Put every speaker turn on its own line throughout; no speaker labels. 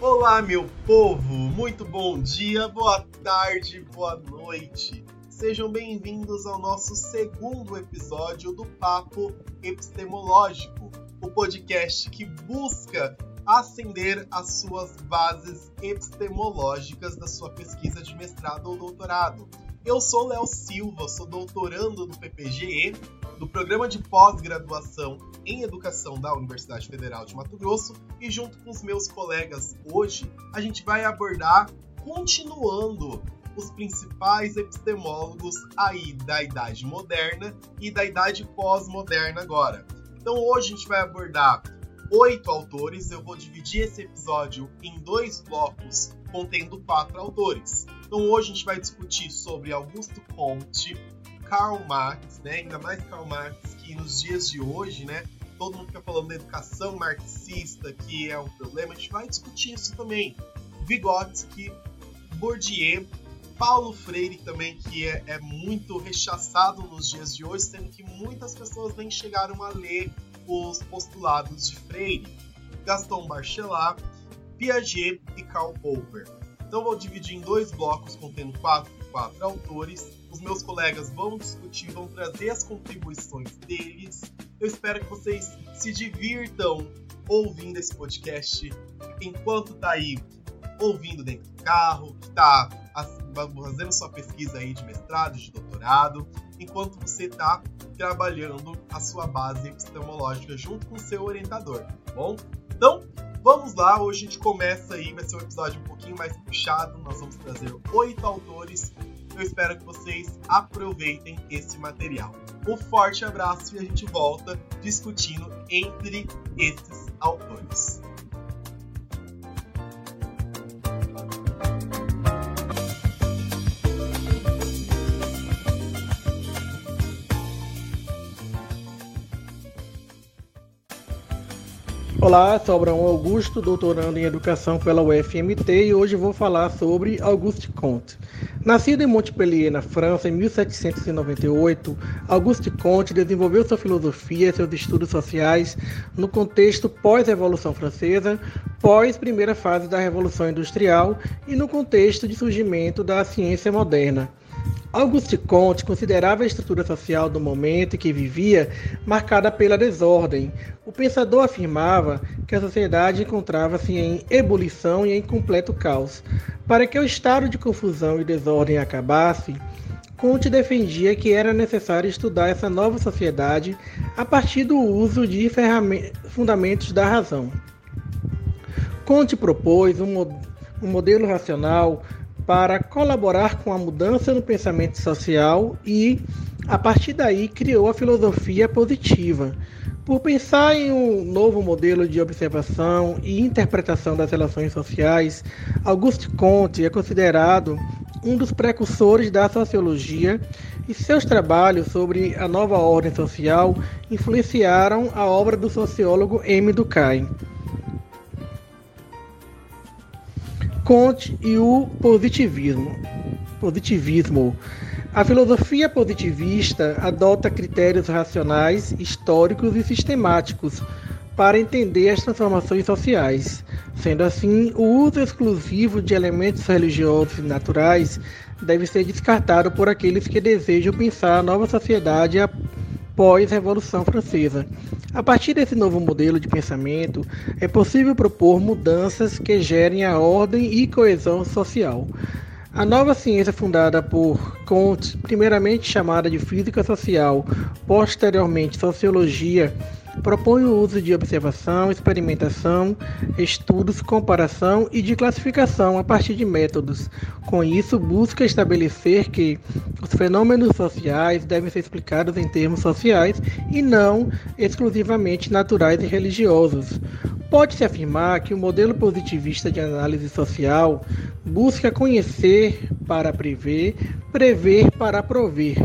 Olá, meu povo! Muito bom dia, boa tarde, boa noite. Sejam bem-vindos ao nosso segundo episódio do Papo Epistemológico, o podcast que busca acender as suas bases epistemológicas da sua pesquisa de mestrado ou doutorado. Eu sou Léo Silva, sou doutorando do PPGE, do Programa de Pós-Graduação em Educação da Universidade Federal de Mato Grosso, e junto com os meus colegas hoje, a gente vai abordar, continuando os principais epistemólogos aí da Idade Moderna e da Idade Pós-Moderna agora. Então hoje a gente vai abordar oito autores, eu vou dividir esse episódio em dois blocos contendo quatro autores. Então hoje a gente vai discutir sobre Augusto Comte, Karl Marx, né? Ainda mais Karl Marx que nos dias de hoje, né? Todo mundo fica falando da educação marxista, que é um problema. A gente vai discutir isso também. Vygotsky, Bourdieu, Paulo Freire também, que é, é muito rechaçado nos dias de hoje, sendo que muitas pessoas nem chegaram a ler os postulados de Freire. Gaston Bachelard, Piaget e Karl Popper. Então vou dividir em dois blocos contendo quatro, quatro autores. Os meus colegas vão discutir, vão trazer as contribuições deles. Eu espero que vocês se divirtam ouvindo esse podcast enquanto tá aí ouvindo dentro do carro, que tá fazendo sua pesquisa aí de mestrado, de doutorado, enquanto você está trabalhando a sua base epistemológica junto com o seu orientador, tá bom? Então, vamos lá, hoje a gente começa aí, vai ser um episódio um pouquinho mais puxado, nós vamos trazer oito autores, eu espero que vocês aproveitem esse material. Um forte abraço e a gente volta discutindo entre esses autores.
Olá, sou Abraão Augusto, doutorando em Educação pela UFMT e hoje vou falar sobre Auguste Comte. Nascido em Montpellier, na França, em 1798, Auguste Comte desenvolveu sua filosofia e seus estudos sociais no contexto pós-Revolução Francesa, pós-primeira fase da Revolução Industrial e no contexto de surgimento da ciência moderna. Auguste Comte considerava a estrutura social do momento em que vivia marcada pela desordem. O pensador afirmava que a sociedade encontrava-se em ebulição e em completo caos. Para que o estado de confusão e desordem acabasse, Comte defendia que era necessário estudar essa nova sociedade a partir do uso de fundamentos da razão. Comte propôs um, um modelo racional para colaborar com a mudança no pensamento social e, a partir daí, criou a filosofia positiva. Por pensar em um novo modelo de observação e interpretação das relações sociais, Auguste Comte é considerado um dos precursores da sociologia e seus trabalhos sobre a nova ordem social influenciaram a obra do sociólogo M. Durkheim. Comte e o positivismo. Positivismo. A filosofia positivista adota critérios racionais, históricos e sistemáticos, para entender as transformações sociais. Sendo assim, o uso exclusivo de elementos religiosos e naturais deve ser descartado por aqueles que desejam pensar a nova sociedade pós-Revolução Francesa. A partir desse novo modelo de pensamento, é possível propor mudanças que gerem a ordem e coesão social. A nova ciência fundada por Comte, primeiramente chamada de física social, posteriormente sociologia, propõe o uso de observação, experimentação, estudos, comparação e de classificação a partir de métodos. Com isso, busca estabelecer que os fenômenos sociais devem ser explicados em termos sociais e não exclusivamente naturais e religiosos. Pode-se afirmar que o modelo positivista de análise social busca conhecer para prever, prever para prover.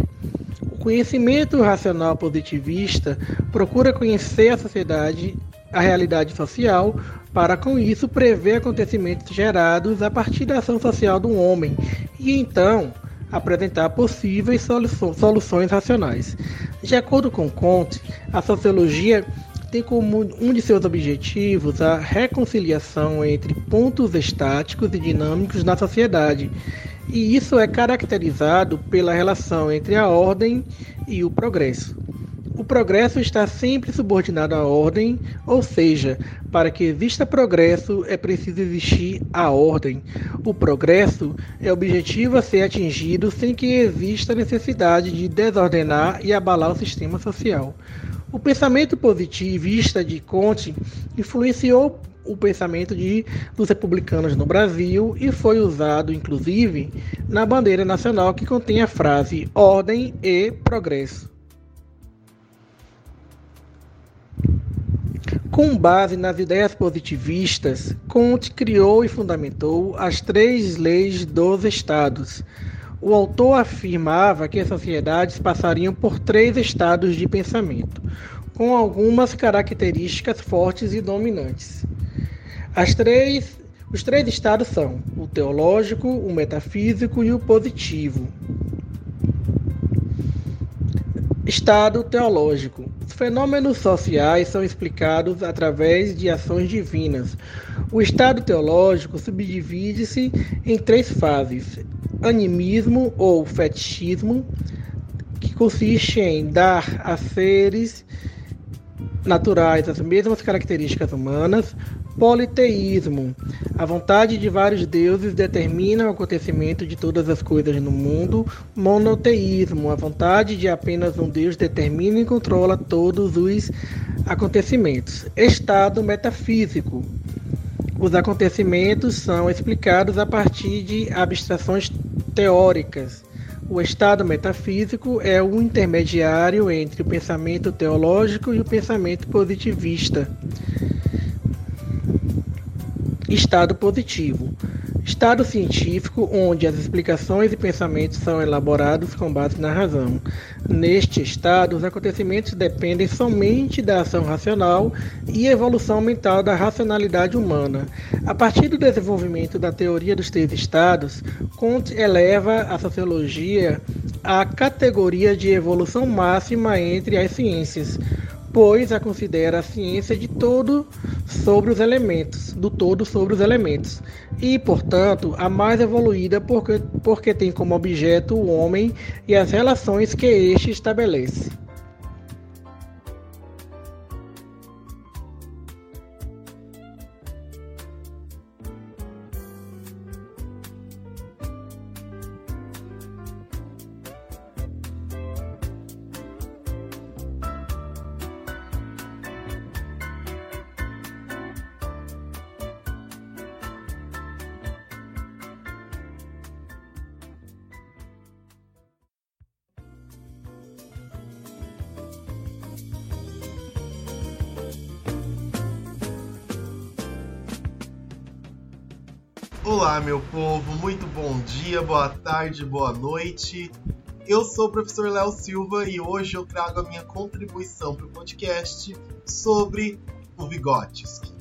Conhecimento racional positivista procura conhecer a sociedade, a realidade social, para com isso prever acontecimentos gerados a partir da ação social do homem e então apresentar possíveis soluções racionais. De acordo com Comte, a sociologia tem como um de seus objetivos a reconciliação entre pontos estáticos e dinâmicos na sociedade, e isso é caracterizado pela relação entre a ordem e o progresso. O progresso está sempre subordinado à ordem, ou seja, para que exista progresso é preciso existir a ordem. O progresso é objetivo a ser atingido sem que exista necessidade de desordenar e abalar o sistema social. O pensamento positivista de Conte influenciou o pensamento de, dos republicanos no Brasil e foi usado, inclusive, na bandeira nacional que contém a frase ordem e progresso. Com base nas ideias positivistas, Conte criou e fundamentou as três leis dos estados. O autor afirmava que as sociedades passariam por três estados de pensamento, com algumas características fortes e dominantes. As três, os três estados são o teológico, o metafísico e o positivo. Estado teológico. Os fenômenos sociais são explicados através de ações divinas. O estado teológico subdivide-se em três fases: animismo ou fetichismo, que consiste em dar a seres naturais as mesmas características humanas, politeísmo. A vontade de vários deuses determina o acontecimento de todas as coisas no mundo. Monoteísmo. A vontade de apenas um Deus determina e controla todos os acontecimentos. Estado metafísico. Os acontecimentos são explicados a partir de abstrações teóricas. O estado metafísico é o intermediário entre o pensamento teológico e o pensamento positivista. Estado positivo. Estado científico onde as explicações e pensamentos são elaborados com base na razão. Neste estado, os acontecimentos dependem somente da ação racional e evolução mental da racionalidade humana. A partir do desenvolvimento da teoria dos três estados, Comte eleva a sociologia à categoria de evolução máxima entre as ciências pois a considera a ciência de todo sobre os elementos, do todo sobre os elementos, e, portanto, a mais evoluída porque, porque tem como objeto o homem e as relações que este estabelece.
Olá, meu povo, muito bom dia, boa tarde, boa noite. Eu sou o professor Léo Silva e hoje eu trago a minha contribuição para o podcast sobre o Vygotsky.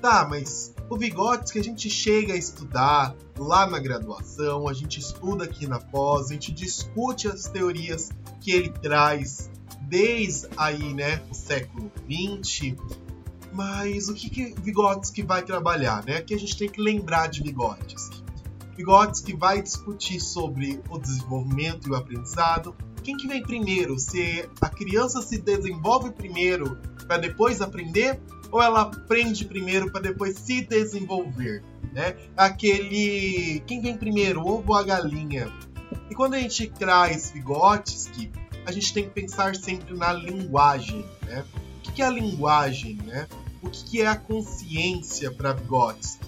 Tá, mas o Vygotsky a gente chega a estudar lá na graduação, a gente estuda aqui na pós, a gente discute as teorias que ele traz desde aí, né, o século XX, Mas o que, que Vygotsky vai trabalhar, né? Que a gente tem que lembrar de Vygotsky. Vygotsky vai discutir sobre o desenvolvimento e o aprendizado. Quem que vem primeiro? Se a criança se desenvolve primeiro para depois aprender ou ela aprende primeiro para depois se desenvolver, né? Aquele quem vem primeiro, ovo ou a galinha? E quando a gente traz Vygotsky, a gente tem que pensar sempre na linguagem, né? O que é a linguagem, né? O que é a consciência para Vygotsky?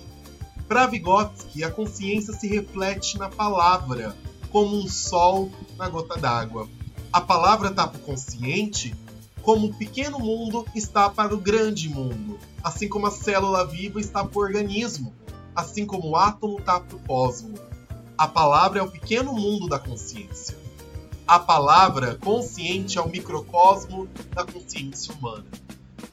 Para Vygotsky, a consciência se reflete na palavra, como um sol na gota d'água. A palavra está para o consciente como o pequeno mundo está para o grande mundo, assim como a célula viva está para o organismo, assim como o átomo está para o cosmo. A palavra é o pequeno mundo da consciência. A palavra consciente é o microcosmo da consciência humana.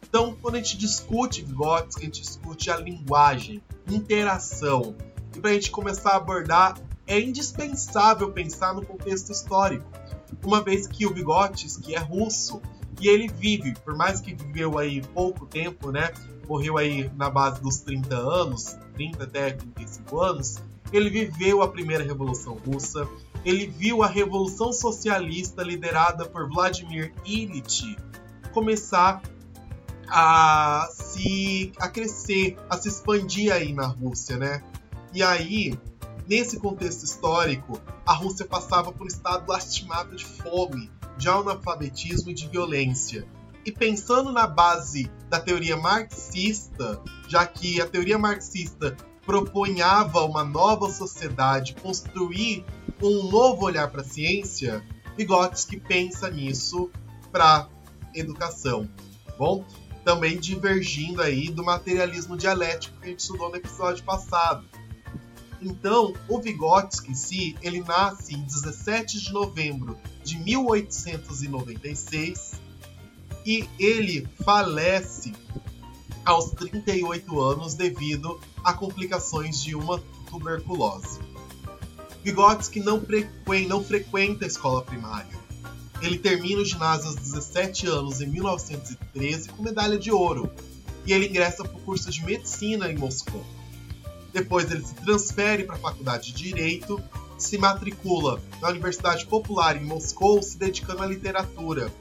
Então, quando a gente discute Vygotsky, a gente discute a linguagem, interação. E para a gente começar a abordar, é indispensável pensar no contexto histórico. Uma vez que o Vygotsky é russo e ele vive, por mais que viveu aí pouco tempo, né? Morreu aí na base dos 30 anos, 30 até 35 anos, ele viveu a primeira Revolução Russa, ele viu a Revolução Socialista liderada por Vladimir Ilyich começar a se a crescer, a se expandir aí na Rússia, né? E aí, nesse contexto histórico, a Rússia passava por um estado lastimado de fome, de analfabetismo e de violência. E pensando na base da teoria marxista, já que a teoria marxista propunhava uma nova sociedade, construir um novo olhar para a ciência, Vygotsky pensa nisso para educação, tá bom? Também divergindo aí do materialismo dialético que a gente estudou no episódio passado. Então, o Vygotsky si, ele nasce em 17 de novembro de 1896 e ele falece aos 38 anos devido a complicações de uma tuberculose. Vygotsky não, não frequenta a escola primária. Ele termina o ginásio aos 17 anos em 1913 com medalha de ouro e ele ingressa para o curso de medicina em Moscou. Depois ele se transfere para a faculdade de Direito, se matricula na Universidade Popular em Moscou, se dedicando à literatura.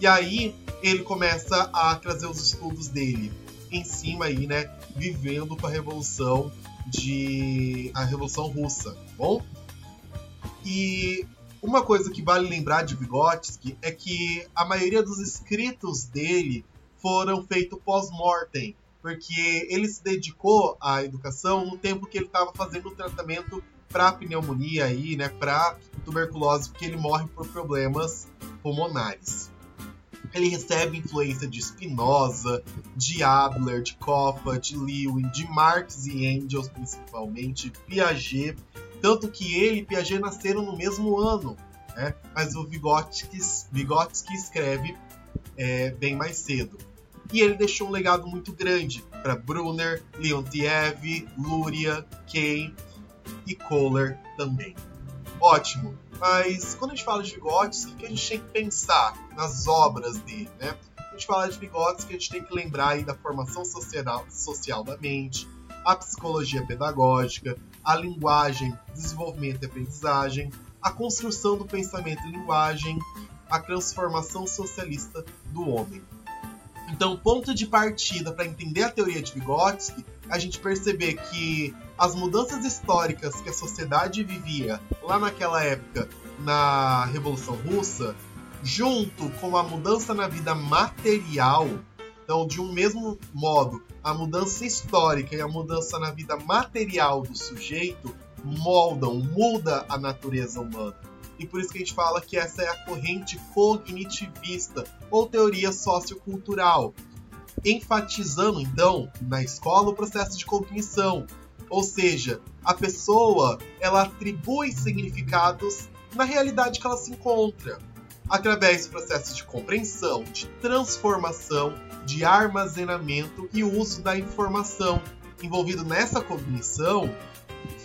E aí ele começa a trazer os estudos dele em cima aí, né, vivendo com a revolução de a revolução russa, tá bom? E uma coisa que vale lembrar de Vygotsky é que a maioria dos escritos dele foram feitos pós-mortem, porque ele se dedicou à educação no tempo que ele estava fazendo o tratamento para pneumonia aí, né, para tuberculose, porque ele morre por problemas pulmonares. Ele recebe influência de Spinoza, de Adler, de Koffa, de Lewin, de Marx e Engels, principalmente, Piaget, tanto que ele e Piaget nasceram no mesmo ano, né? mas o Vygotsky, escreve é, bem mais cedo. E ele deixou um legado muito grande para Brunner, Leontiev, Luria, Kay e Kohler também. Ótimo! Mas quando a gente fala de Vygotsky, o que a gente tem que pensar nas obras dele, né? Quando a gente fala de Vygotsky, a gente tem que lembrar aí da formação social, social da mente, a psicologia pedagógica, a linguagem, desenvolvimento e aprendizagem, a construção do pensamento e linguagem, a transformação socialista do homem. Então, ponto de partida para entender a teoria de Vygotsky, a gente perceber que as mudanças históricas que a sociedade vivia lá naquela época, na Revolução Russa, junto com a mudança na vida material, então, de um mesmo modo, a mudança histórica e a mudança na vida material do sujeito moldam, muda a natureza humana. E por isso que a gente fala que essa é a corrente cognitivista ou teoria sociocultural, enfatizando então na escola o processo de cognição, ou seja, a pessoa ela atribui significados na realidade que ela se encontra através do processo de compreensão, de transformação, de armazenamento e uso da informação. Envolvido nessa cognição,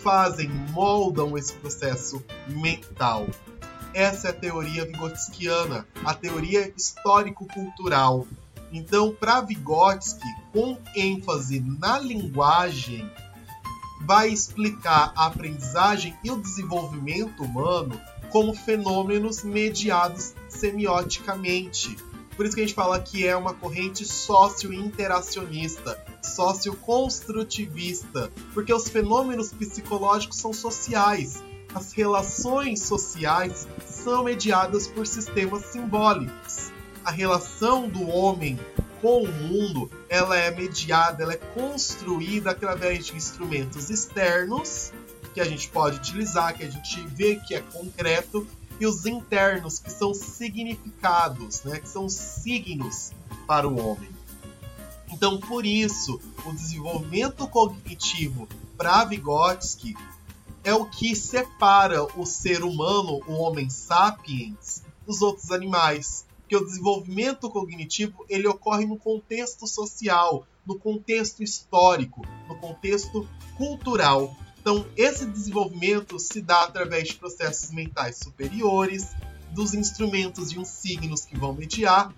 fazem, moldam esse processo mental. Essa é a teoria vigotskiana, a teoria histórico-cultural. Então, para Vygotsky, com ênfase na linguagem, vai explicar a aprendizagem e o desenvolvimento humano como fenômenos mediados semioticamente. Por isso que a gente fala que é uma corrente socio-interacionista, socioconstrutivista, porque os fenômenos psicológicos são sociais. As relações sociais são mediadas por sistemas simbólicos. A relação do homem com o mundo, ela é mediada, ela é construída através de instrumentos externos que a gente pode utilizar, que a gente vê que é concreto, e os internos, que são significados, né, que são signos para o homem. Então, por isso, o desenvolvimento cognitivo para Vygotsky é o que separa o ser humano, o homem sapiens, dos outros animais. Porque o desenvolvimento cognitivo ele ocorre no contexto social, no contexto histórico, no contexto cultural. Então, esse desenvolvimento se dá através de processos mentais superiores, dos instrumentos e uns signos que vão mediar,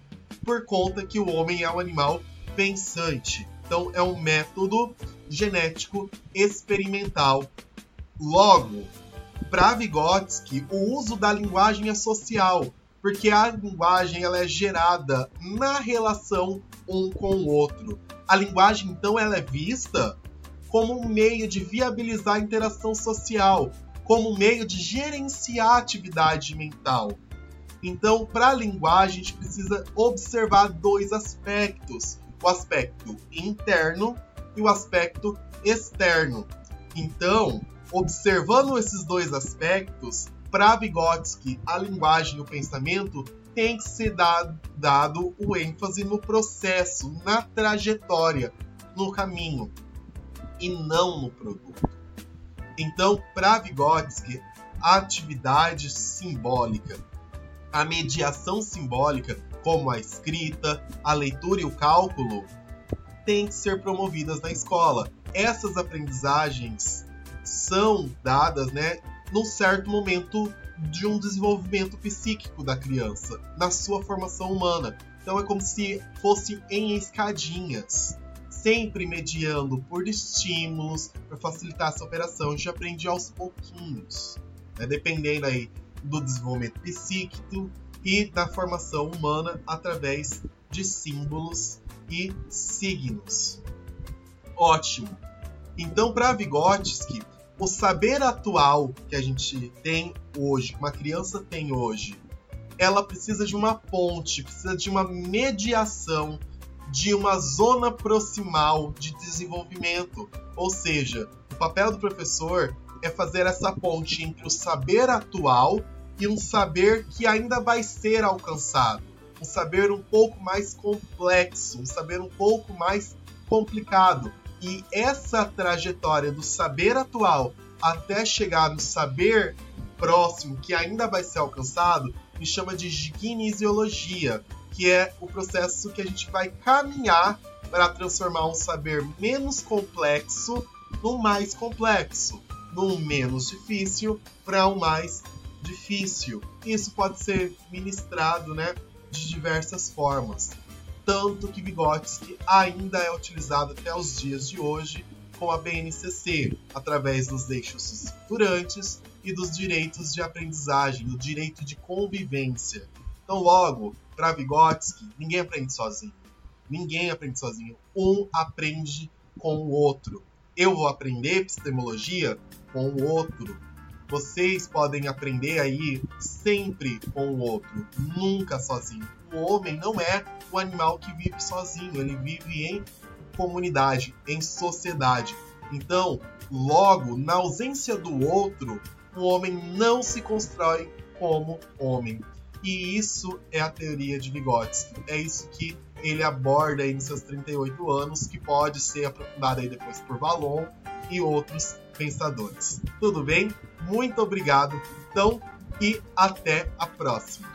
por conta que o homem é um animal pensante. Então, é um método genético experimental. Logo, para Vygotsky, o uso da linguagem é social, porque a linguagem ela é gerada na relação um com o outro. A linguagem, então, ela é vista como um meio de viabilizar a interação social, como um meio de gerenciar a atividade mental. Então, para a linguagem, a gente precisa observar dois aspectos: o aspecto interno e o aspecto externo. Então, observando esses dois aspectos, para Vygotsky, a linguagem e o pensamento tem que ser dado, dado o ênfase no processo, na trajetória, no caminho e não no produto. Então, para Vygotsky, a atividade simbólica, a mediação simbólica, como a escrita, a leitura e o cálculo, tem que ser promovidas na escola. Essas aprendizagens são dadas, né, num certo momento de um desenvolvimento psíquico da criança, na sua formação humana. Então é como se fosse em escadinhas sempre mediando por estímulos para facilitar essa operação. A gente aprende aos pouquinhos, né? dependendo aí do desenvolvimento psíquico e da formação humana através de símbolos e signos. Ótimo. Então, para Vygotsky, o saber atual que a gente tem hoje, que uma criança tem hoje, ela precisa de uma ponte, precisa de uma mediação de uma zona proximal de desenvolvimento. Ou seja, o papel do professor é fazer essa ponte entre o saber atual e um saber que ainda vai ser alcançado. Um saber um pouco mais complexo, um saber um pouco mais complicado. E essa trajetória do saber atual até chegar no saber próximo, que ainda vai ser alcançado, me chama de ginesiologia, que é o processo que a gente vai caminhar para transformar um saber menos complexo no mais complexo, no menos difícil para o mais difícil. Isso pode ser ministrado, né, de diversas formas. Tanto que Vygotsky ainda é utilizado até os dias de hoje com a BNCC, através dos eixos estruturantes e dos direitos de aprendizagem, do direito de convivência. Então, logo, para Vygotsky, ninguém aprende sozinho. Ninguém aprende sozinho. Um aprende com o outro. Eu vou aprender epistemologia com o outro. Vocês podem aprender aí sempre com o outro, nunca sozinho. O homem não é o animal que vive sozinho, ele vive em comunidade, em sociedade. Então, logo, na ausência do outro, o homem não se constrói como homem. E isso é a teoria de Vygotsky. É isso que ele aborda nos seus 38 anos, que pode ser aprofundado aí depois por Valon e outros pensadores. Tudo bem? Muito obrigado, então, e até a próxima.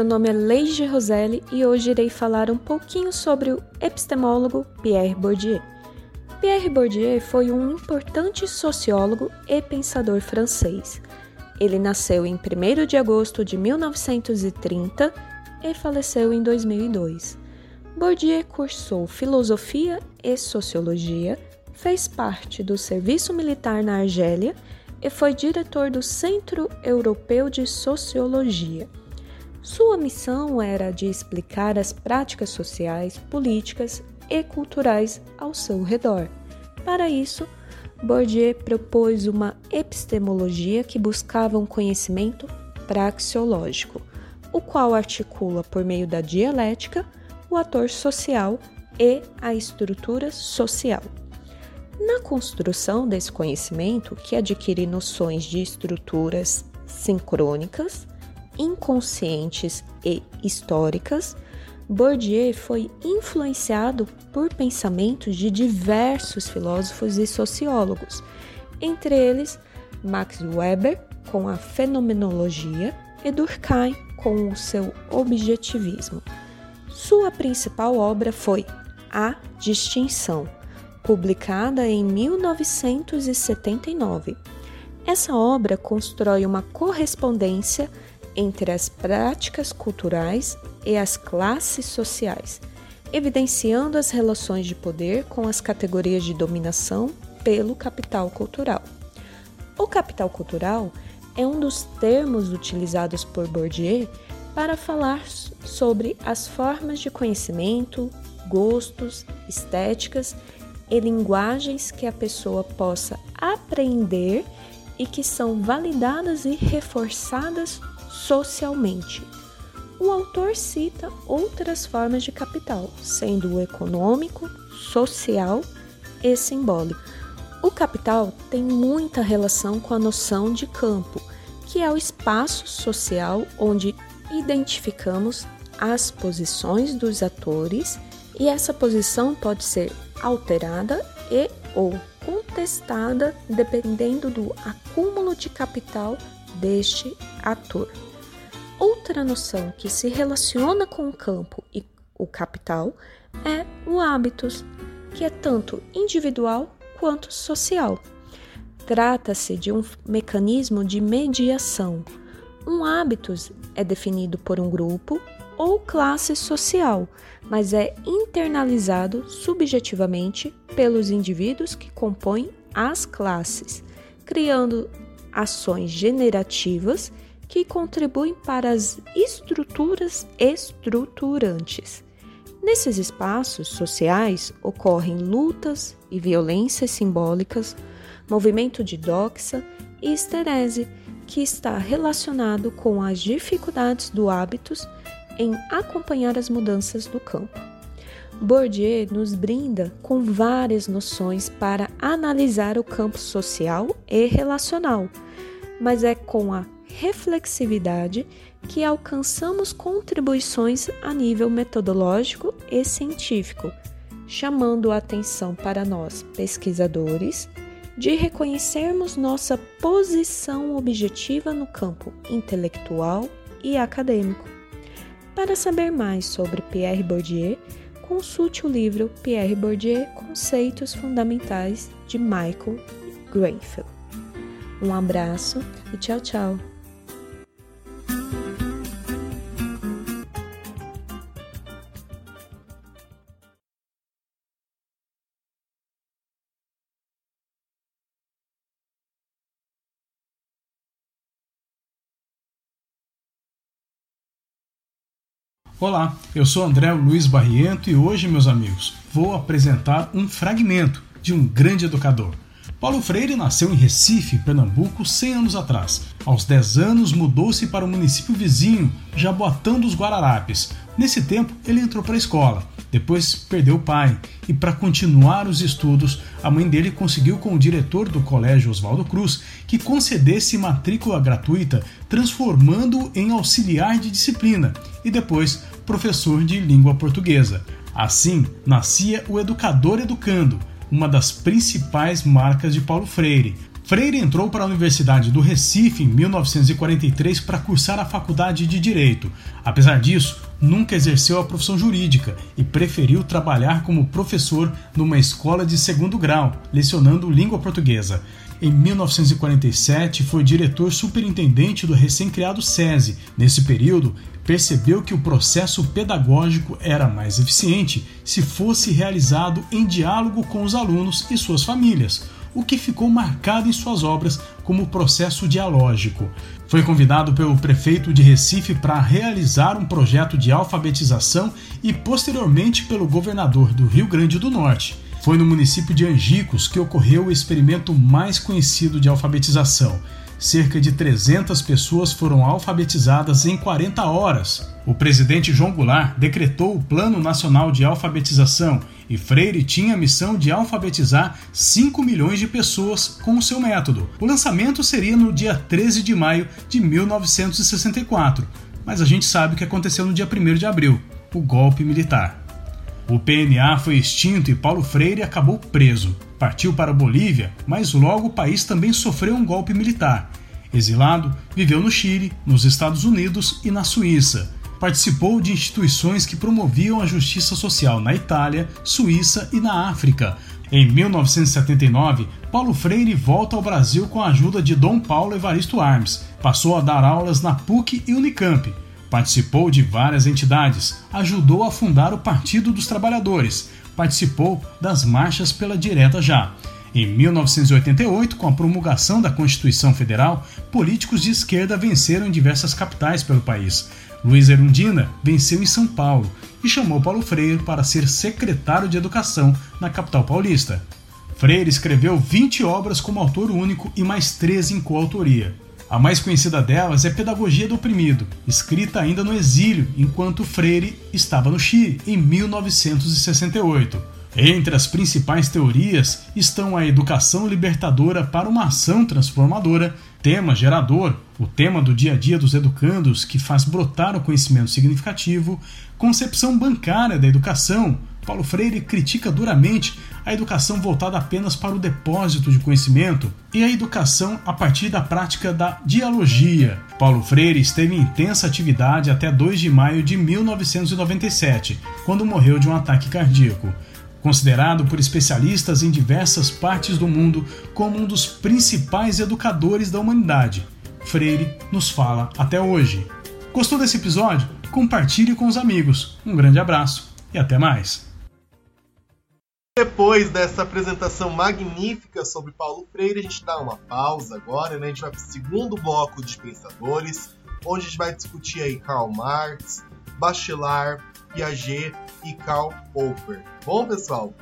Meu nome é Leige Roselli e hoje irei falar um pouquinho sobre o epistemólogo Pierre Bourdieu. Pierre Bourdieu foi um importante sociólogo e pensador francês. Ele nasceu em 1 de agosto de 1930 e faleceu em 2002. Bourdieu cursou filosofia e sociologia, fez parte do serviço militar na Argélia e foi diretor do Centro Europeu de Sociologia. Sua missão era de explicar as práticas sociais, políticas e culturais ao seu redor. Para isso, Bourdieu propôs uma epistemologia que buscava um conhecimento praxeológico, o qual articula por meio da dialética o ator social e a estrutura social. Na construção desse conhecimento, que adquire noções de estruturas sincrônicas, inconscientes e históricas, Bourdieu foi influenciado por pensamentos de diversos filósofos e sociólogos, entre eles Max Weber com a fenomenologia e Durkheim com o seu objetivismo. Sua principal obra foi A Distinção, publicada em 1979. Essa obra constrói uma correspondência entre as práticas culturais e as classes sociais, evidenciando as relações de poder com as categorias de dominação pelo capital cultural. O capital cultural é um dos termos utilizados por Bourdieu para falar sobre as formas de conhecimento, gostos, estéticas e linguagens que a pessoa possa aprender e que são validadas e reforçadas socialmente. O autor cita outras formas de capital, sendo o econômico, social e simbólico. O capital tem muita relação com a noção de campo, que é o espaço social onde identificamos as posições dos atores e essa posição pode ser alterada e ou contestada dependendo do acúmulo de capital deste ator. Outra noção que se relaciona com o campo e o capital é o hábitos, que é tanto individual quanto social. Trata-se de um mecanismo de mediação. Um hábitos é definido por um grupo ou classe social, mas é internalizado subjetivamente pelos indivíduos que compõem as classes, criando ações generativas que contribuem para as estruturas estruturantes. Nesses espaços sociais ocorrem lutas e violências simbólicas, movimento de doxa e esterese, que está relacionado com as dificuldades do hábitos em acompanhar as mudanças do campo. Bourdieu nos brinda com várias noções para analisar o campo social e relacional, mas é com a reflexividade que alcançamos contribuições a nível metodológico e científico, chamando a atenção para nós, pesquisadores, de reconhecermos nossa posição objetiva no campo intelectual e acadêmico. Para saber mais sobre Pierre Bourdieu, consulte o livro Pierre Bourdieu Conceitos Fundamentais de Michael Grenfell. Um abraço e tchau, tchau!
Olá, eu sou André Luiz Barriento e hoje, meus amigos, vou apresentar um fragmento de um grande educador. Paulo Freire nasceu em Recife, Pernambuco, 100 anos atrás. Aos 10 anos, mudou-se para o município vizinho, Jaboatão dos Guararapes. Nesse tempo, ele entrou para a escola. Depois perdeu o pai e, para continuar os estudos, a mãe dele conseguiu com o diretor do colégio Oswaldo Cruz que concedesse matrícula gratuita, transformando-o em auxiliar de disciplina e depois professor de língua portuguesa. Assim nascia o Educador Educando, uma das principais marcas de Paulo Freire. Freire entrou para a Universidade do Recife em 1943 para cursar a faculdade de Direito. Apesar disso, nunca exerceu a profissão jurídica e preferiu trabalhar como professor numa escola de segundo grau, lecionando língua portuguesa. Em 1947, foi diretor superintendente do recém-criado SESI. Nesse período, percebeu que o processo pedagógico era mais eficiente se fosse realizado em diálogo com os alunos e suas famílias o que ficou marcado em suas obras como processo dialógico. Foi convidado pelo prefeito de Recife para realizar um projeto de alfabetização e posteriormente pelo governador do Rio Grande do Norte. Foi no município de Angicos que ocorreu o experimento mais conhecido de alfabetização cerca de 300 pessoas foram alfabetizadas em 40 horas. O presidente João Goulart decretou o Plano Nacional de Alfabetização e Freire tinha a missão de alfabetizar 5 milhões de pessoas com o seu método. O lançamento seria no dia 13 de maio de 1964, mas a gente sabe o que aconteceu no dia 1 de abril o golpe militar. O PNA foi extinto e Paulo Freire acabou preso. Partiu para a Bolívia, mas logo o país também sofreu um golpe militar. Exilado, viveu no Chile, nos Estados Unidos e na Suíça. Participou de instituições que promoviam a justiça social na Itália, Suíça e na África. Em 1979, Paulo Freire volta ao Brasil com a ajuda de Dom Paulo Evaristo Armes. Passou a dar aulas na PUC e Unicamp Participou de várias entidades, ajudou a fundar o Partido dos Trabalhadores, participou das marchas pela Direta Já. Em 1988, com a promulgação da Constituição Federal, políticos de esquerda venceram em diversas capitais pelo país. Luiz Erundina venceu em São Paulo e chamou Paulo Freire para ser secretário de Educação na capital paulista. Freire escreveu 20 obras como autor único e mais 13 em coautoria. A mais conhecida delas é Pedagogia do Oprimido, escrita ainda no exílio, enquanto Freire estava no Chile, em 1968. Entre as principais teorias estão a educação libertadora para uma ação transformadora, tema gerador, o tema do dia a dia dos educandos que faz brotar o conhecimento significativo, concepção bancária da educação, Paulo Freire critica duramente a educação voltada apenas para o depósito de conhecimento e a educação a partir da prática da dialogia. Paulo Freire esteve em intensa atividade até 2 de maio de 1997, quando morreu de um ataque cardíaco. Considerado por especialistas em diversas partes do mundo como um dos principais educadores da humanidade, Freire nos fala até hoje. Gostou desse episódio? Compartilhe com os amigos. Um grande abraço e até mais!
Depois dessa apresentação magnífica sobre Paulo Freire, a gente dá uma pausa agora, né? A gente vai para o segundo bloco de pensadores, onde a gente vai discutir aí Karl Marx, Bachelard, Piaget e Karl Popper. Bom, pessoal,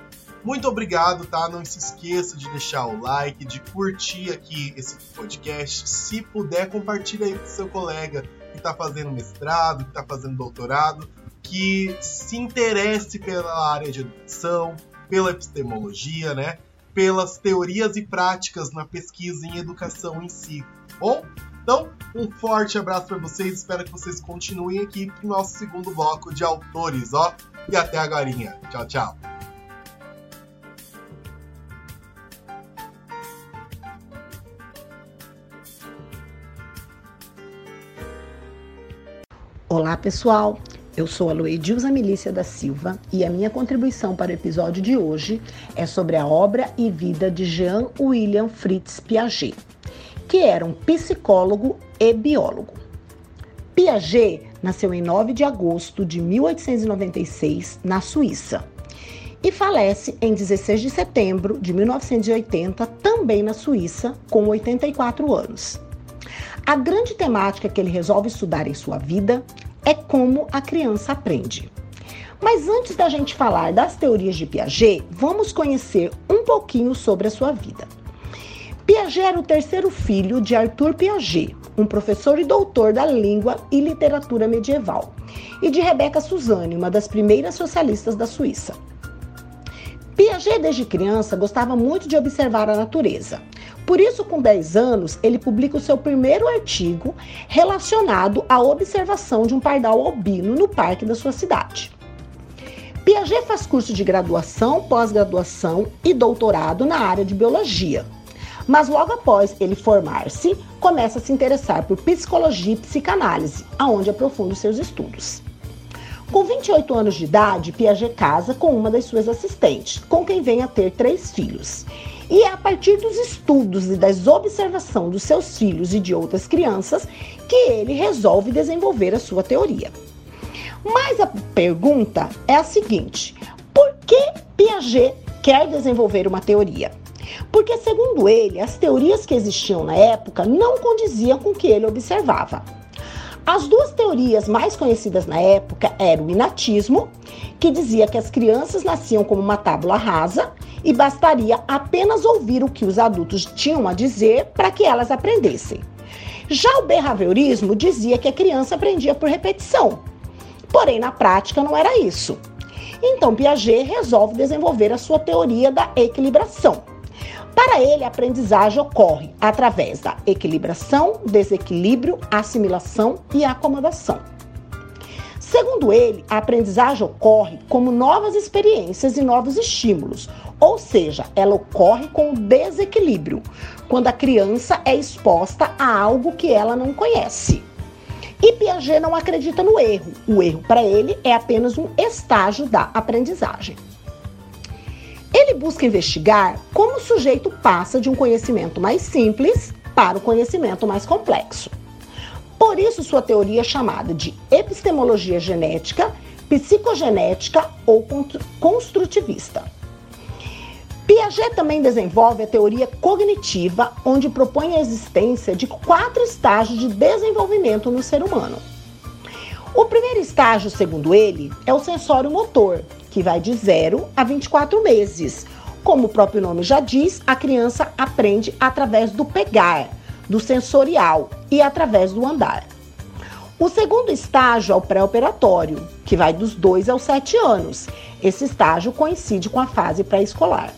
muito obrigado, tá? Não se esqueça de deixar o like, de curtir aqui esse podcast. Se puder, compartilha aí com seu colega que está fazendo mestrado, que está fazendo doutorado, que se interesse pela área de educação, pela epistemologia, né? Pelas teorias e práticas na pesquisa em educação em si. Bom, então um forte abraço para vocês. Espero que vocês continuem aqui para o nosso segundo bloco de autores, ó. E até agora. Tchau, tchau.
Olá, pessoal. Eu sou a Luedilza Milícia da Silva e a minha contribuição para o episódio de hoje é sobre a obra e vida de Jean William Fritz Piaget, que era um psicólogo e biólogo. Piaget nasceu em 9 de agosto de 1896 na Suíça e falece em 16 de setembro de 1980 também na Suíça com 84 anos. A grande temática que ele resolve estudar em sua vida é como a criança aprende. Mas antes da gente falar das teorias de Piaget, vamos conhecer um pouquinho sobre a sua vida. Piaget era o terceiro filho de Arthur Piaget, um professor e doutor da língua e literatura medieval, e de Rebecca Suzanne, uma das primeiras socialistas da Suíça. Piaget, desde criança, gostava muito de observar a natureza. Por isso, com 10 anos, ele publica o seu primeiro artigo relacionado à observação de um pardal albino no parque da sua cidade. Piaget faz curso de graduação, pós-graduação e doutorado na área de biologia. Mas logo após ele formar-se, começa a se interessar por psicologia e psicanálise, aonde aprofunda os seus estudos. Com 28 anos de idade, Piaget casa com uma das suas assistentes, com quem vem a ter três filhos. E é a partir dos estudos e das observações dos seus filhos e de outras crianças que ele resolve desenvolver a sua teoria. Mas a pergunta é a seguinte: por que Piaget quer desenvolver uma teoria? Porque, segundo ele, as teorias que existiam na época não condiziam com o que ele observava. As duas teorias mais conhecidas na época eram o inatismo, que dizia que as crianças nasciam como uma tábula rasa e bastaria apenas ouvir o que os adultos tinham a dizer para que elas aprendessem. Já o behaviorismo dizia que a criança aprendia por repetição. Porém, na prática, não era isso. Então, Piaget resolve desenvolver a sua teoria da equilibração para ele, a aprendizagem ocorre através da equilibração, desequilíbrio, assimilação e acomodação. Segundo ele, a aprendizagem ocorre como novas experiências e novos estímulos, ou seja, ela ocorre com desequilíbrio, quando a criança é exposta a algo que ela não conhece. E Piaget não acredita no erro. O erro para ele é apenas um estágio da aprendizagem. Ele busca investigar como o sujeito passa de um conhecimento mais simples para o conhecimento mais complexo. Por isso, sua teoria é chamada de epistemologia genética, psicogenética ou construtivista. Piaget também desenvolve a teoria cognitiva, onde propõe a existência de quatro estágios de desenvolvimento no ser humano. O primeiro estágio, segundo ele, é o sensório motor, que vai de 0 a 24 meses. Como o próprio nome já diz, a criança aprende através do pegar, do sensorial e através do andar. O segundo estágio é o pré-operatório, que vai dos 2 aos 7 anos. Esse estágio coincide com a fase pré-escolar.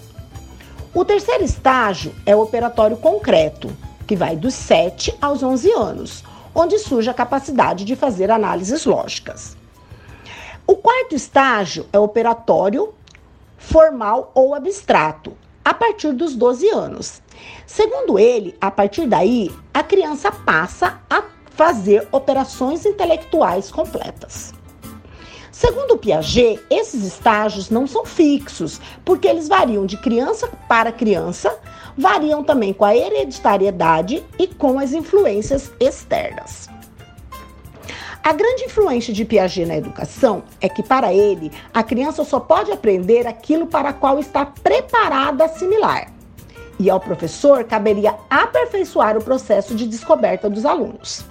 O terceiro estágio é o operatório concreto, que vai dos 7 aos 11 anos, onde surge a capacidade de fazer análises lógicas. O quarto estágio é operatório, formal ou abstrato, a partir dos 12 anos. Segundo ele, a partir daí, a criança passa a fazer operações intelectuais completas. Segundo Piaget, esses estágios não são fixos, porque eles variam de criança para criança, variam também com a hereditariedade e com as influências externas. A grande influência de Piaget na educação é que, para ele, a criança só pode aprender aquilo para qual está preparada a assimilar. E ao professor caberia aperfeiçoar o processo de descoberta dos alunos.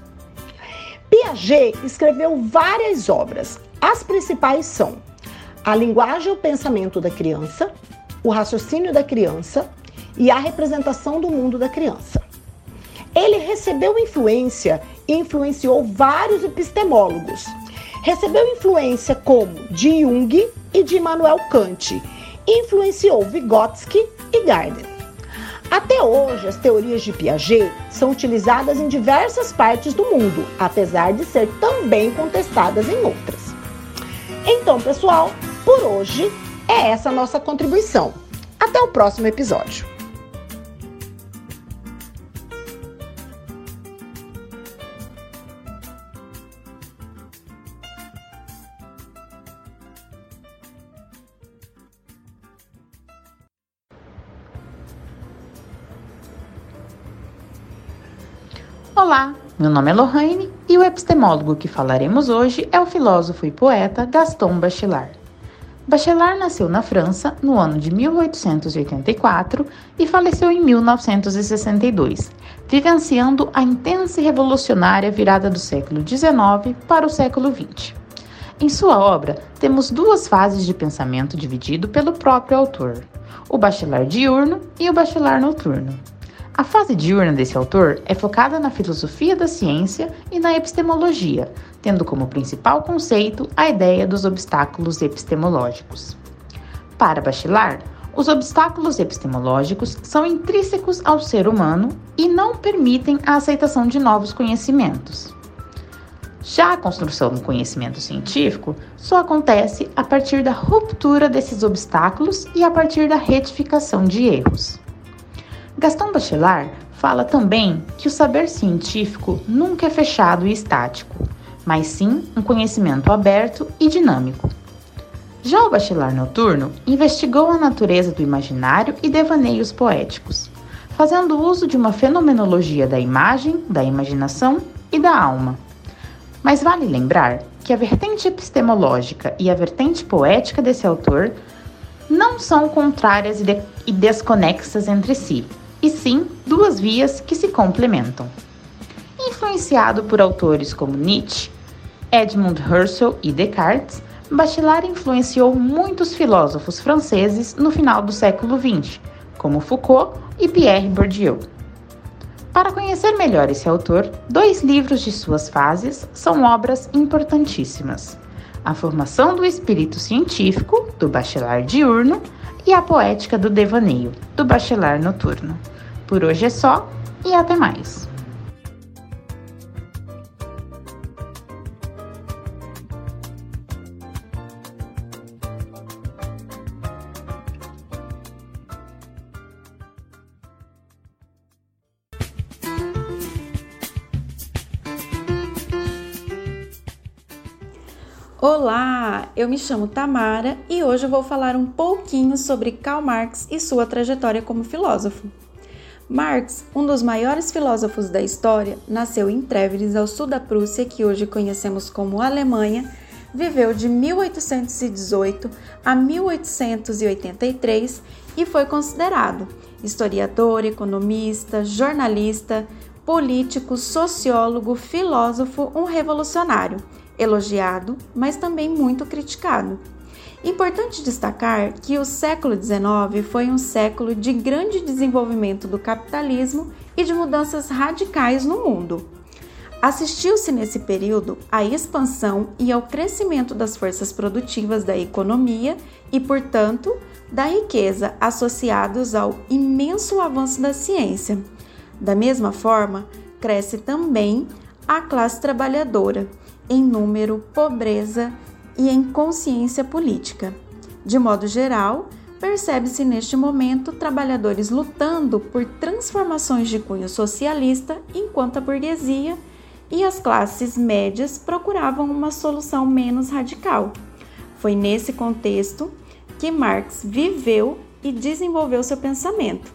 Piaget escreveu várias obras. As principais são A Linguagem e o Pensamento da Criança, O Raciocínio da Criança e A Representação do Mundo da Criança. Ele recebeu influência e influenciou vários epistemólogos. Recebeu influência como de Jung e de Immanuel Kant. Influenciou Vygotsky e Gardner. Até hoje, as teorias de Piaget são utilizadas em diversas partes do mundo, apesar de ser também contestadas em outras. Então, pessoal, por hoje é essa nossa contribuição. Até o próximo episódio.
Olá, meu nome é Lohane e o epistemólogo que falaremos hoje é o filósofo e poeta Gaston Bachelard. Bachelard nasceu na França no ano de 1884 e faleceu em 1962, vivenciando a intensa e revolucionária virada do século XIX para o século XX. Em sua obra, temos duas fases de pensamento dividido pelo próprio autor: o Bachelard diurno e o Bachelard noturno. A fase diurna desse autor é focada na filosofia da ciência e na epistemologia, tendo como principal conceito a ideia dos obstáculos epistemológicos. Para Bachelard, os obstáculos epistemológicos são intrínsecos ao ser humano e não permitem a aceitação de novos conhecimentos. Já a construção do conhecimento científico só acontece a partir da ruptura desses obstáculos e a partir da retificação de erros. Gaston Bachelard fala também que o saber científico nunca é fechado e estático, mas sim um conhecimento aberto e dinâmico. Já o Bachelard Noturno investigou a natureza do imaginário e devaneios poéticos, fazendo uso de uma fenomenologia da imagem, da imaginação e da alma. Mas vale lembrar que a vertente epistemológica e a vertente poética desse autor não são contrárias e desconexas entre si, e sim duas vias que se complementam. Influenciado por autores como Nietzsche, Edmund Husserl e Descartes, Bachelard influenciou muitos filósofos franceses no final do século XX, como Foucault e Pierre Bourdieu. Para conhecer melhor esse autor, dois livros de suas fases são obras importantíssimas: A Formação do Espírito Científico, do Bachelard Diurno, e A Poética do Devaneio, do Bachelard Noturno. Por hoje é só e até mais!
Olá, eu me chamo Tamara e hoje vou falar um pouquinho sobre Karl Marx e sua trajetória como filósofo. Marx, um dos maiores filósofos da história, nasceu em Trèveris, ao sul da Prússia, que hoje conhecemos como Alemanha, viveu de 1818 a 1883 e foi considerado historiador, economista, jornalista, político, sociólogo, filósofo, um revolucionário elogiado, mas também muito criticado. Importante destacar que o século XIX foi um século de grande desenvolvimento do capitalismo e de mudanças radicais no mundo. Assistiu-se nesse período à expansão e ao crescimento das forças produtivas da economia e, portanto, da riqueza associados ao imenso avanço da ciência. Da mesma forma, cresce também a classe trabalhadora, em número, pobreza e em consciência política. De modo geral, percebe-se neste momento trabalhadores lutando por transformações de cunho socialista, enquanto a burguesia e as classes médias procuravam uma solução menos radical. Foi nesse contexto que Marx viveu e desenvolveu seu pensamento.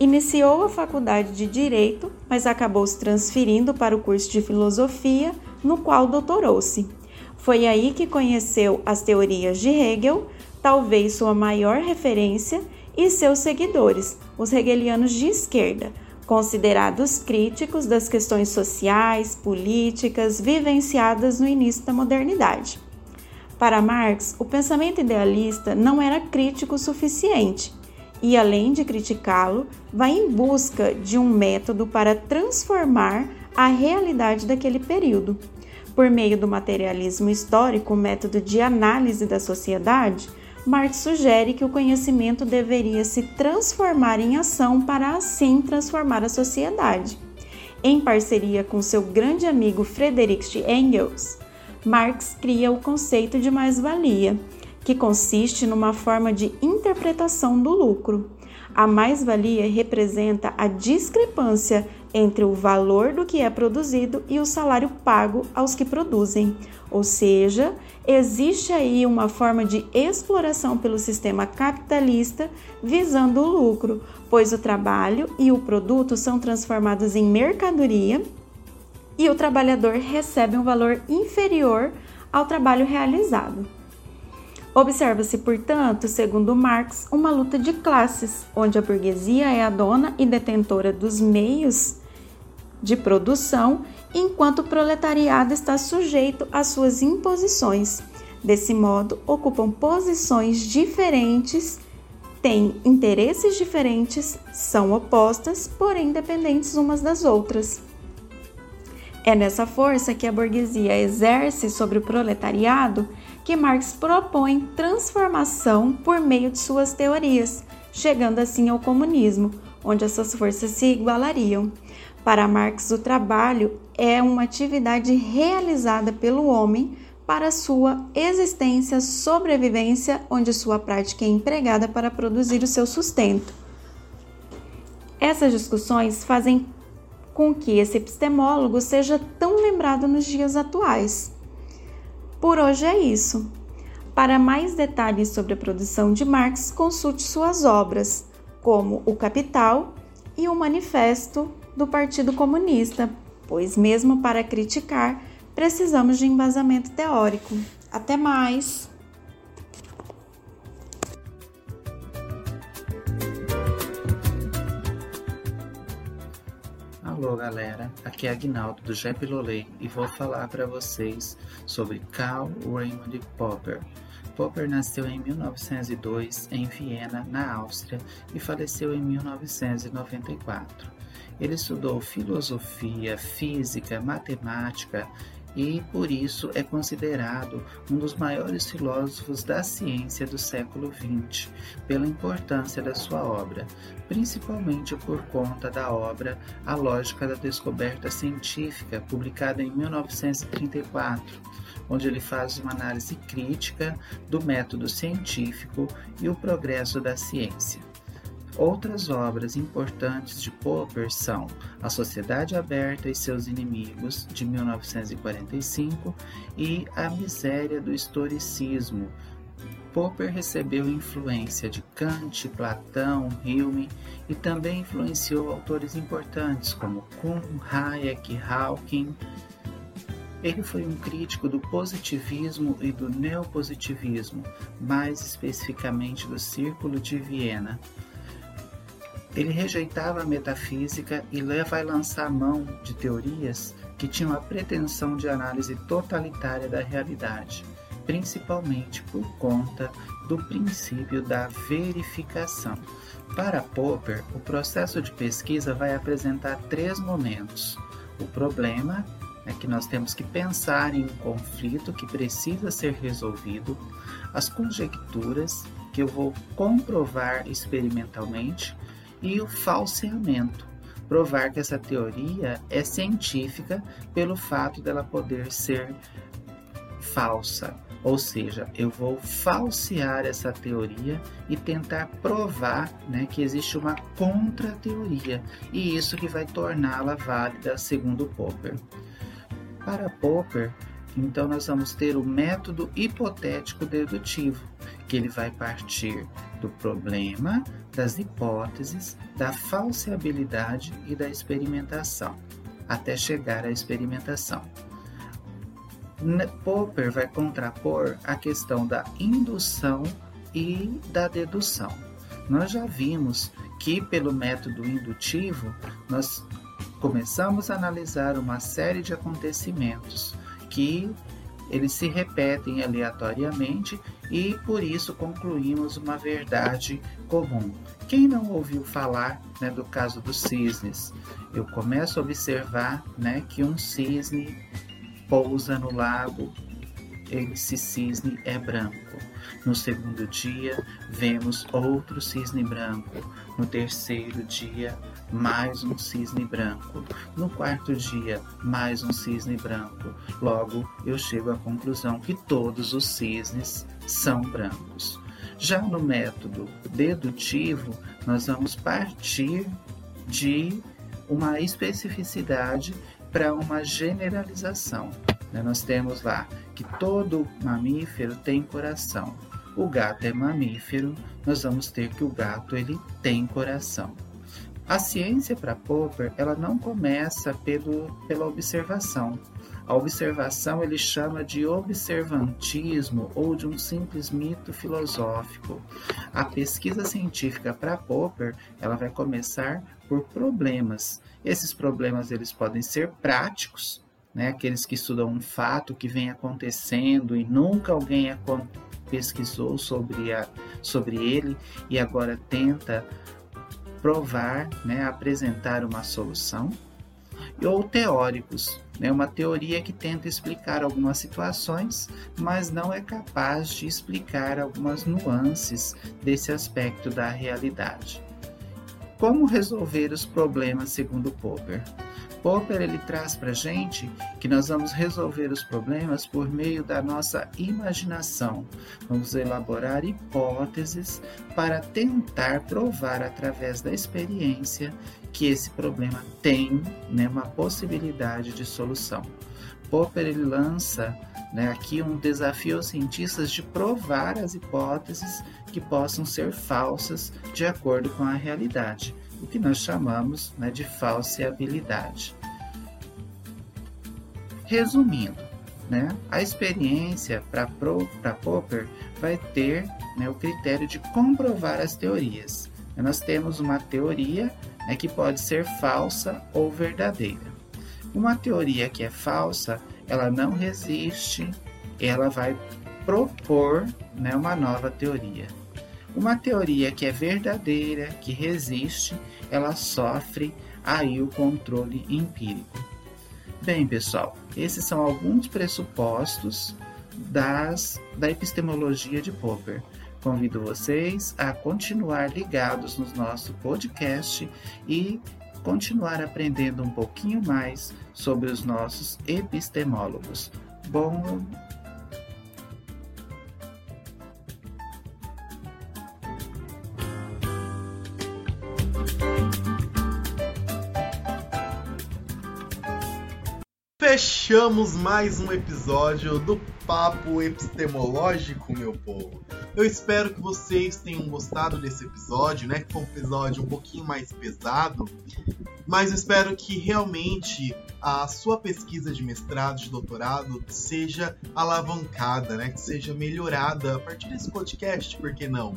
Iniciou a faculdade de Direito, mas acabou se transferindo para o curso de Filosofia no qual doutorou-se. Foi aí que conheceu as teorias de Hegel, talvez sua maior referência, e seus seguidores, os hegelianos de esquerda, considerados críticos das questões sociais, políticas vivenciadas no início da modernidade. Para Marx, o pensamento idealista não era crítico o suficiente e, além de criticá-lo, vai em busca de um método para transformar a realidade daquele período. Por meio do materialismo histórico, método de análise da sociedade, Marx sugere que o conhecimento deveria se transformar em ação para assim transformar a sociedade. Em parceria com seu grande amigo Friedrich Engels, Marx cria o conceito de mais-valia, que consiste numa forma de interpretação do lucro. A mais-valia representa a discrepância entre o valor do que é produzido e o salário pago aos que produzem. Ou seja, existe aí uma forma de exploração pelo sistema capitalista visando o lucro, pois o trabalho e o produto são transformados em mercadoria e o trabalhador recebe um valor inferior ao trabalho realizado. Observa-se, portanto, segundo Marx, uma luta de classes, onde a burguesia é a dona e detentora dos meios de produção, enquanto o proletariado está sujeito às suas imposições. Desse modo, ocupam posições diferentes, têm interesses diferentes, são opostas, porém dependentes umas das outras. É nessa força que a burguesia exerce sobre o proletariado que Marx propõe transformação por meio de suas teorias, chegando assim ao comunismo, onde essas forças se igualariam. Para Marx, o trabalho é uma atividade realizada pelo homem para sua existência, sobrevivência, onde sua prática é empregada para produzir o seu sustento. Essas discussões fazem com que esse epistemólogo seja tão lembrado nos dias atuais. Por hoje é isso. Para mais detalhes sobre a produção de Marx, consulte suas obras, como O Capital e o Manifesto do Partido Comunista, pois, mesmo para criticar, precisamos de embasamento teórico. Até mais!
Alô galera, aqui é Agnaldo do Jep Lolei e vou falar para vocês sobre Karl Raimund Popper. Popper nasceu em 1902 em Viena, na Áustria, e faleceu em 1994. Ele estudou filosofia, física, matemática e, por isso, é considerado um dos maiores filósofos da ciência do século XX, pela importância da sua obra, principalmente por conta da obra A Lógica da Descoberta Científica, publicada em 1934, onde ele faz uma análise crítica do método científico e o progresso da ciência. Outras obras importantes de Popper são A Sociedade Aberta e Seus Inimigos, de 1945, e A Miséria do Historicismo. Popper recebeu influência de Kant, Platão, Hume e também influenciou autores importantes como Kuhn, Hayek, Hawking. Ele foi um crítico do positivismo e do neopositivismo, mais especificamente do Círculo de Viena. Ele rejeitava a metafísica e vai lançar mão de teorias que tinham a pretensão de análise totalitária da realidade, principalmente por conta do princípio da verificação. Para Popper, o processo de pesquisa vai apresentar três momentos: o problema, é que nós temos que pensar em um conflito que precisa ser resolvido, as conjecturas, que eu vou comprovar experimentalmente, e o falseamento, provar que essa teoria é científica pelo fato dela poder ser falsa. Ou seja, eu vou falsear essa teoria e tentar provar né, que existe uma contra-teoria, e isso que vai torná-la válida, segundo Popper. Para Popper, então nós vamos ter o método hipotético dedutivo, que ele vai partir do problema, das hipóteses, da falseabilidade e da experimentação, até chegar à experimentação. Popper vai contrapor a questão da indução e da dedução. Nós já vimos que, pelo método indutivo, nós começamos a analisar uma série de acontecimentos que eles se repetem aleatoriamente e por isso concluímos uma verdade comum. Quem não ouviu falar né, do caso dos cisnes? Eu começo a observar né, que um cisne pousa no lago, esse cisne é branco. No segundo dia, vemos outro cisne branco. No terceiro dia, mais um cisne branco. No quarto dia, mais um cisne branco. Logo, eu chego à conclusão que todos os cisnes são brancos. Já no método dedutivo, nós vamos partir de uma especificidade para uma generalização. Né? Nós temos lá que todo mamífero tem coração. O gato é mamífero, nós vamos ter que o gato ele tem coração. A ciência para Popper, ela não começa pelo, pela observação. A observação ele chama de observantismo ou de um simples mito filosófico. A pesquisa científica para Popper, ela vai começar por problemas. Esses problemas eles podem ser práticos, né? aqueles que estudam um fato que vem acontecendo e nunca alguém pesquisou sobre, a, sobre ele e agora tenta provar, né, apresentar uma solução. Ou teóricos, né, uma teoria que tenta explicar algumas situações, mas não é capaz de explicar algumas nuances desse aspecto da realidade. Como resolver os problemas segundo Popper? Popper ele traz para gente que nós vamos resolver os problemas por meio da nossa imaginação. Vamos elaborar hipóteses para tentar provar através da experiência que esse problema tem né, uma possibilidade de solução. Popper ele lança né, aqui um desafio aos cientistas de provar as hipóteses que possam ser falsas de acordo com a realidade o que nós chamamos né, de falseabilidade. Resumindo, né, a experiência para Popper vai ter né, o critério de comprovar as teorias. Nós temos uma teoria né, que pode ser falsa ou verdadeira. Uma teoria que é falsa, ela não resiste, ela vai propor né, uma nova teoria. Uma teoria que é verdadeira, que resiste, ela sofre aí o controle empírico. Bem, pessoal, esses são alguns pressupostos das, da epistemologia de Popper. Convido vocês a continuar ligados no nosso podcast e continuar aprendendo um pouquinho mais sobre os nossos epistemólogos. Bom
fechamos mais um episódio do Papo Epistemológico, meu povo. Eu espero que vocês tenham gostado desse episódio, né? Que foi um episódio um pouquinho mais pesado, mas espero que realmente a sua pesquisa de mestrado, de doutorado, seja alavancada, né? Que seja melhorada a partir desse podcast, por que não?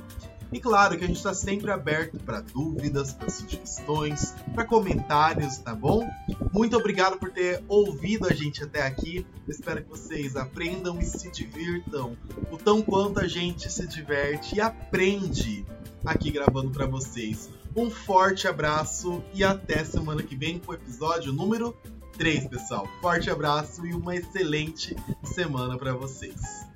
E claro que a gente está sempre aberto para dúvidas, para sugestões, para comentários, tá bom? Muito obrigado por ter ouvido a gente até aqui. espero que vocês aprendam e se divirtam o tão quanto a gente se diverte e aprende aqui gravando para vocês. Um forte abraço e até semana que vem com o episódio número 3, pessoal. Forte abraço e uma excelente semana para vocês.